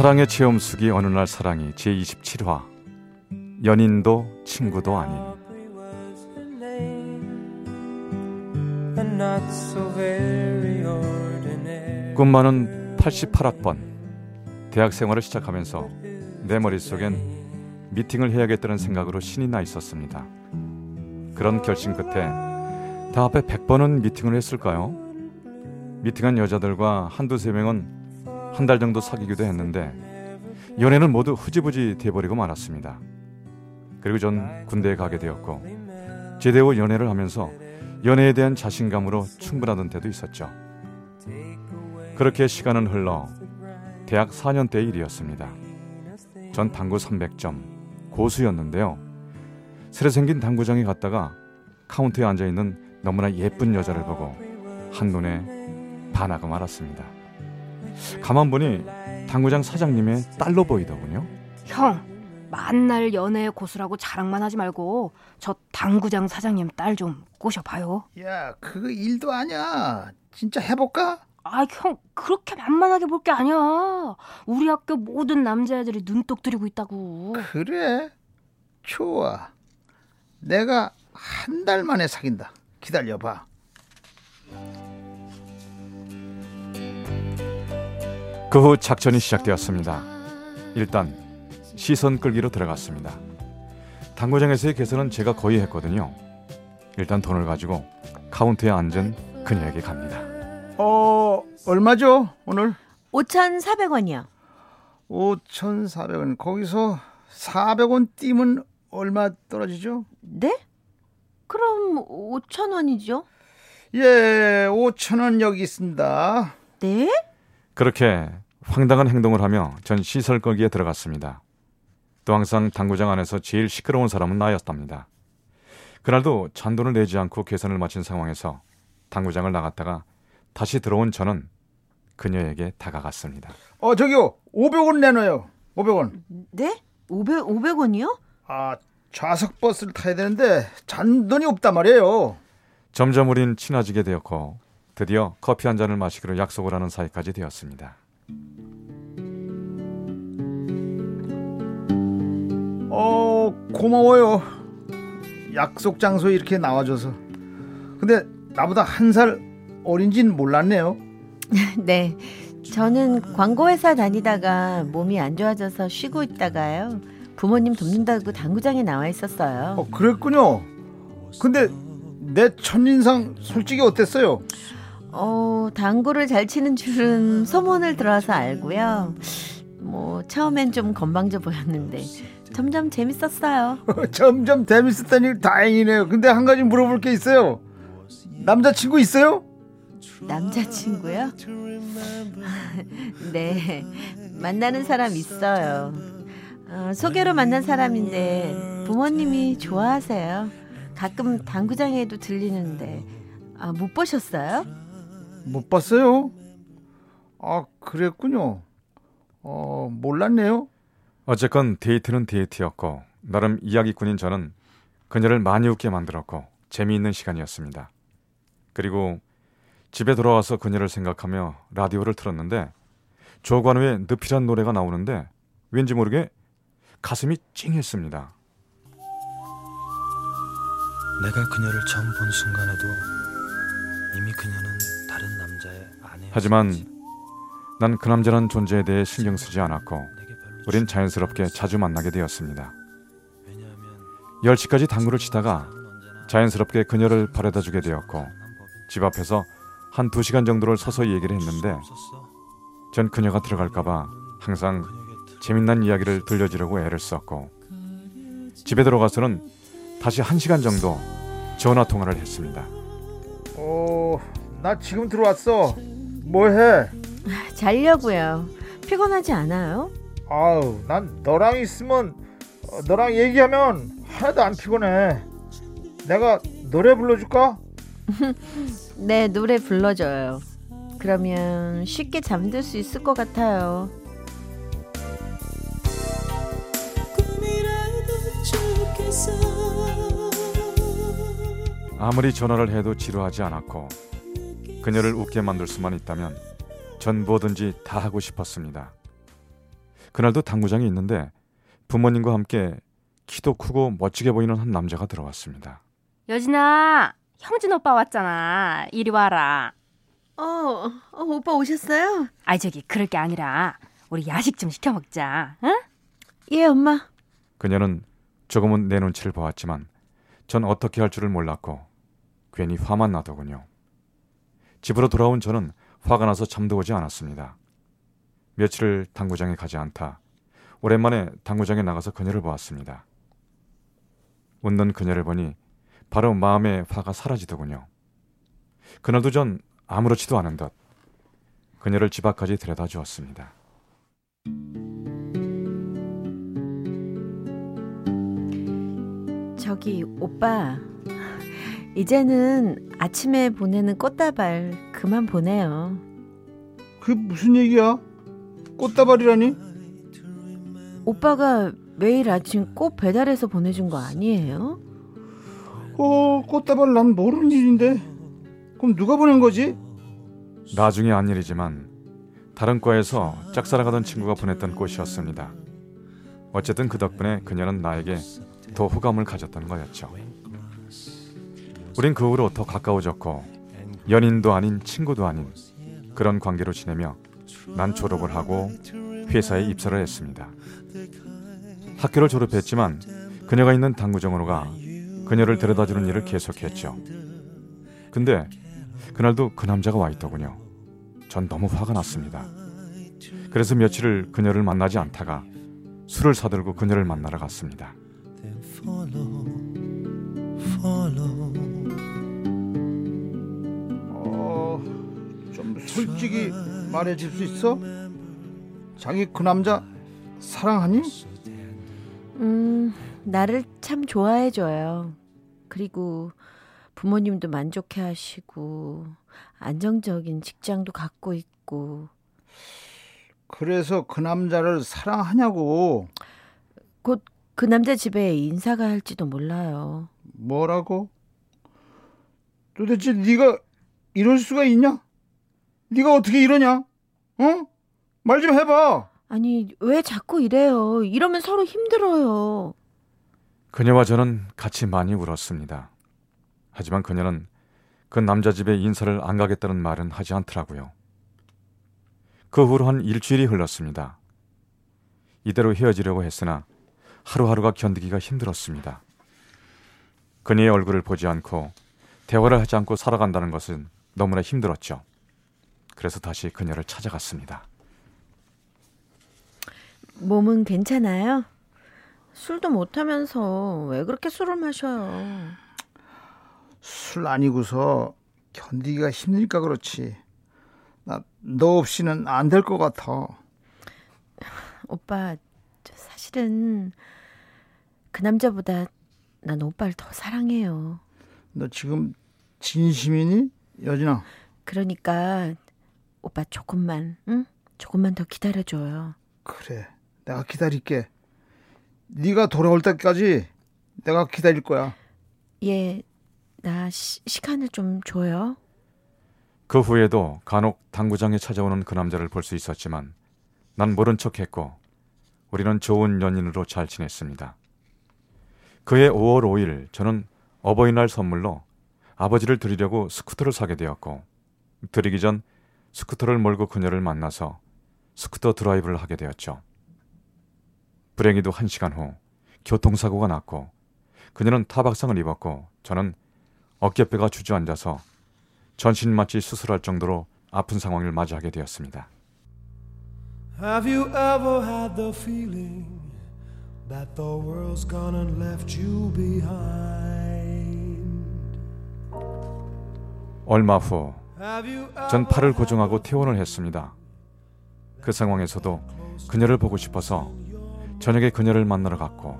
사랑의 체험수기 어느 날 사랑이 제27화 연인도 친구도 아닌 꿈만은 88학번 대학 생활을 시작하면서 내 머릿속엔 미팅을 해야겠다는 생각으로 신이 나 있었습니다. 그런 결심 끝에 다 앞에 100번은 미팅을 했을까요? 미팅한 여자들과 한두 세 명은 한 달 정도 사귀기도 했는데 연애는 모두 흐지부지 돼버리고 말았습니다. 그리고 전 군대에 가게 되었고 제대 후 연애를 하면서 연애에 대한 자신감으로 충분하던 때도 있었죠. 그렇게 시간은 흘러 대학 4년 때의 일이었습니다. 전 당구 300점 고수였는데요. 새로 생긴 당구장에 갔다가 카운터에 앉아 있는 너무나 예쁜 여자를 보고 한눈에 반하고 말았습니다. 가만 보니 당구장 사장님의 딸로 보이더군요. 형, 만날 연애 고수라고 자랑만 하지 말고 저 당구장 사장님 딸 좀 꼬셔봐요. 야, 그거 일도 아니야. 진짜 해볼까? 아, 형 그렇게 만만하게 볼 게 아니야. 우리 학교 모든 남자애들이 눈독 들이고 있다고. 그래? 좋아. 내가 한 달 만에 사귄다. 기다려봐. 그 후 작전이 시작되었습니다. 일단 시선 끌기로 들어갔습니다. 당구장에서의 개선은 제가 거의 했거든요. 일단 돈을 가지고 카운터에 앉은 그녀에게 갑니다. 어, 얼마죠, 오늘? 5,400원이요. 5,400원. 거기서 400원 띄면 얼마 떨어지죠? 네? 그럼 5,000원이죠? 예, 5,000원 여기 있습니다. 네? 그렇게 황당한 행동을 하며 전 시설 거기에 들어갔습니다. 또 항상 당구장 안에서 제일 시끄러운 사람은 나였답니다. 그날도 잔돈을 내지 않고 계산을 마친 상황에서 당구장을 나갔다가 다시 들어온 저는 그녀에게 다가갔습니다. 어, 저기요. 500원 내놔요. 500원. 네? 500, 500원이요? 아, 좌석 버스를 타야 되는데 잔돈이 없단 말이에요. 점점 우린 친해지게 되었고 드디어 커피 한 잔을 마시기로 약속을 하는 사이까지 되었습니다. 어, 고마워요. 약속 장소에 이렇게 나와줘서. 근데 나보다 한 살 어린진 몰랐네요. 네. 저는 광고회사 다니다가 몸이 안 좋아져서 쉬고 있다가요. 부모님 돕는다고 당구장에 나와 있었어요. 어, 그랬군요. 근데 내 첫인상 솔직히 어땠어요? 어, 당구를 잘 치는 줄은 소문을 들어서 알고요. 뭐 처음엔 좀 건방져 보였는데 점점 재밌었어요. 점점 재밌었다니 다행이네요. 근데 한 가지 물어볼 게 있어요. 남자친구 있어요? 남자친구요? 네, 만나는 사람 있어요. 어, 소개로 만난 사람인데 부모님이 좋아하세요. 가끔 당구장에도 들리는데 아, 못 보셨어요? 못 봤어요. 아, 그랬군요. 어, 몰랐네요. 어쨌건 데이트는 데이트였고 나름 이야기꾼인 저는 그녀를 많이 웃게 만들었고 재미있는 시간이었습니다. 그리고 집에 돌아와서 그녀를 생각하며 라디오를 틀었는데 조관우의 늪이란 노래가 나오는데 왠지 모르게 가슴이 찡했습니다. 내가 그녀를 처음 본 순간에도 하지만 난 그 남자란 존재에 대해 신경 쓰지 않았고 우린 자연스럽게 자주 만나게 되었습니다. 10시까지 당구를 치다가 자연스럽게 그녀를 바래다 주게 되었고 집 앞에서 한두 시간 정도를 서서 얘기를 했는데 전 그녀가 들어갈까 봐 항상 재밌는 이야기를 들려주려고 애를 썼고 집에 들어가서는 다시 한 시간 정도 전화 통화를 했습니다. 어, 나 지금 들어왔어. 뭐 해? 자려고요. 피곤하지 않아요? 아우 난 너랑 있으면 어, 너랑 얘기하면 하나도 안 피곤해. 내가 노래 불러줄까? 네, 노래 불러줘요. 그러면 쉽게 잠들 수 있을 것 같아요. 아무리 전화를 해도 지루하지 않았고 그녀를 웃게 만들 수만 있다면 전 뭐든지 다 하고 싶었습니다. 그날도 당구장에 있는데 부모님과 함께 키도 크고 멋지게 보이는 한 남자가 들어왔습니다. 여진아, 형진 오빠 왔잖아. 이리 와라. 어, 어, 오빠 오셨어요? 아이 저기 그럴 게 아니라 우리 야식 좀 시켜 먹자. 응? 예, 엄마. 그녀는 조금은 내 눈치를 보았지만 전 어떻게 할 줄을 몰랐고 괜히 화만 나더군요. 집으로 돌아온 저는 화가 나서 잠도 오지 않았습니다. 며칠을 당구장에 가지 않다 오랜만에 당구장에 나가서 그녀를 보았습니다. 웃는 그녀를 보니 바로 마음의 화가 사라지더군요. 그날도 전 아무렇지도 않은 듯 그녀를 집 앞까지 데려다 주었습니다. 저기 오빠 이제는 아침에 보내는 꽃다발 그만 보내요. 그게 무슨 얘기야? 꽃다발이라니? 오빠가 매일 아침 꽃 배달해서 보내준 거 아니에요? 어 꽃다발 난 모르는 일인데. 그럼 누가 보낸 거지? 나중에 한 일이지만 다른 과에서 짝사랑하던 친구가 보냈던 꽃이었습니다. 어쨌든 그 덕분에 그녀는 나에게 더 호감을 가졌던 거였죠. 우린 그 후로 더 가까워졌고 연인도 아닌 친구도 아닌 그런 관계로 지내며 난 졸업을 하고 회사에 입사를 했습니다. 학교를 졸업했지만 그녀가 있는 당구정으로 가 그녀를 데려다주는 일을 계속했죠. 근데 그날도 그 남자가 와 있더군요. 전 너무 화가 났습니다. 그래서 며칠을 그녀를 만나지 않다가 술을 사들고 그녀를 만나러 갔습니다. 어, 솔직히 말해줄 수 있어? 자기 그 남자 사랑하니? 음, 나를 참 좋아해줘요. 그리고 부모님도 만족해 하시고, 안정적인 직장도 갖고 있고, 그래서 그 남자를 사랑하냐고. 곧 그 남자 집에 인사가 할지도 몰라요. 뭐라고? 도대체 네가 이럴 수가 있냐? 네가 어떻게 이러냐? 어? 말 좀 해봐. 아니, 왜 자꾸 이래요? 이러면 서로 힘들어요. 그녀와 저는 같이 많이 울었습니다. 하지만 그녀는 그 남자 집에 인사를 안 가겠다는 말은 하지 않더라고요. 그 후로 한 일주일이 흘렀습니다. 이대로 헤어지려고 했으나 하루하루가 견디기가 힘들었습니다. 그녀의 얼굴을 보지 않고 대화를 하지 않고 살아간다는 것은 너무나 힘들었죠. 그래서 다시 그녀를 찾아갔습니다. 몸은 괜찮아요? 술도 못하면서 왜 그렇게 술을 마셔요? 술 아니고서 견디기가 힘드니까 그렇지. 나 너 없이는 안 될 것 같아. 오빠, 저 사실은 그 남자보다 난 오빠를 더 사랑해요. 너 지금 진심이니? 여진아. 그러니까 오빠 조금만, 응? 조금만 더 기다려줘요. 그래. 내가 기다릴게. 네가 돌아올 때까지 내가 기다릴 거야. 예, 나 시, 시간을 좀 줘요. 그 후에도 간혹 당구장에 찾아오는 그 남자를 볼 수 있었지만 난 모른 척했고 우리는 좋은 연인으로 잘 지냈습니다. 그해 5월 5일 저는 어버이날 선물로 아버지를 드리려고 스쿠터를 사게 되었고 드리기 전 스쿠터를 몰고 그녀를 만나서 스쿠터 드라이브를 하게 되었죠. 불행히도 한 시간 후 교통사고가 났고 그녀는 타박상을 입었고 저는 어깨뼈가 주저앉아서 전신 마취 수술할 정도로 아픈 상황을 맞이하게 되었습니다. Have you ever had the feeling that the world's gone and left you behind? 얼마 후 전 팔을 고정하고 퇴원을 했습니다. 그 상황에서도 그녀를 보고 싶어서 저녁에 그녀를 만나러 갔고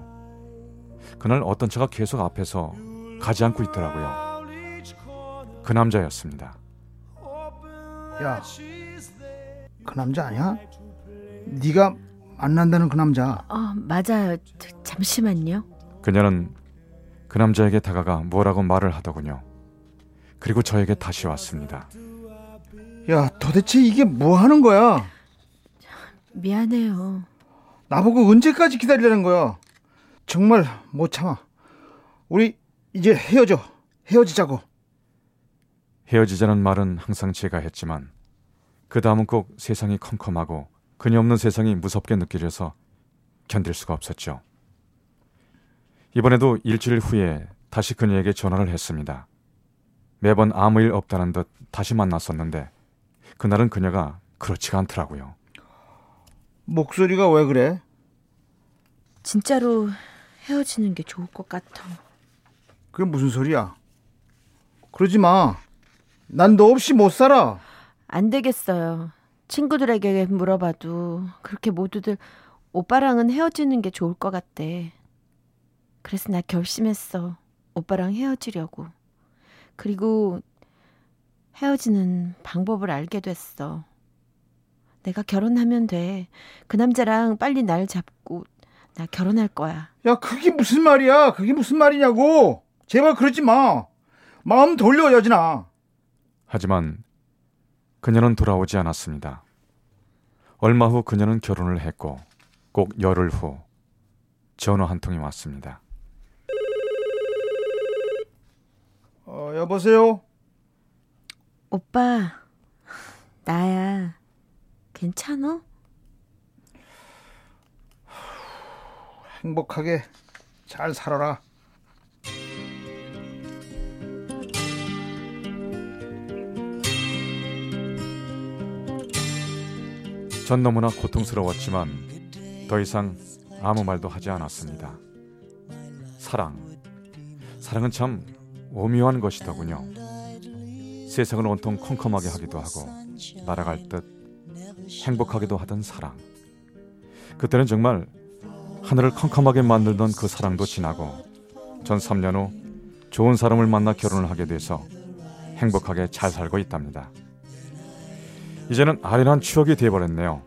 그날 어떤 차가 계속 앞에서 가지 않고 있더라고요. 그 남자였습니다. 야, 그 남자 아니야? 네가 만난다는 그 남자. 어, 맞아요. 저, 잠시만요. 그녀는 그 남자에게 다가가 뭐라고 말을 하더군요. 그리고 저에게 다시 왔습니다. 야, 도대체 이게 뭐 하는 거야? 미안해요. 나보고 언제까지 기다리라는 거야? 정말 못 참아. 우리 이제 헤어져. 헤어지자고. 헤어지자는 말은 항상 제가 했지만 그 다음은 꼭 세상이 컴컴하고 그녀 없는 세상이 무섭게 느껴져서 견딜 수가 없었죠. 이번에도 일주일 후에 다시 그녀에게 전화를 했습니다. 매번 아무 일 없다는 듯 다시 만났었는데 그날은 그녀가 그렇지가 않더라고요. 목소리가 왜 그래? 진짜로 헤어지는 게 좋을 것 같아. 그게 무슨 소리야? 그러지 마. 난 너 없이 못 살아. 안 되겠어요. 친구들에게 물어봐도 그렇게 모두들 오빠랑은 헤어지는 게 좋을 것 같대. 그래서 나 결심했어. 오빠랑 헤어지려고. 그리고 헤어지는 방법을 알게 됐어. 내가 결혼하면 돼. 그 남자랑 빨리 날 잡고 나 결혼할 거야. 야, 그게 무슨 말이야? 그게 무슨 말이냐고. 제발 그러지 마. 마음 돌려, 여진아. 하지만 그녀는 돌아오지 않았습니다. 얼마 후 그녀는 결혼을 했고 꼭 열흘 후 전화 한 통이 왔습니다. 어, 여보세요? 오빠, 나야. 괜찮아? 행복하게 잘 살아라. 전 너무나 고통스러웠지만 더 이상 아무 말도 하지 않았습니다. 사랑. 사랑은 참 오묘한 것이더군요. 세상을 온통 컴컴하게 하기도 하고 날아갈 듯 행복하기도 하던 사랑. 그때는 정말 하늘을 컴컴하게 만들던 그 사랑도 지나고 전 3년 후 좋은 사람을 만나 결혼을 하게 돼서 행복하게 잘 살고 있답니다. 이제는 아련한 추억이 되어버렸네요.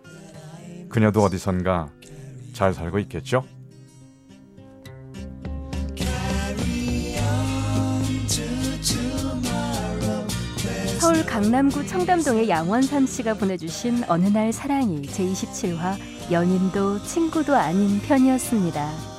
그녀도 어디선가 잘 살고 있겠죠? 강남구 청담동의 양원삼 씨가 보내주신 어느 날 사랑이 제27화 연인도 친구도 아닌 편이었습니다.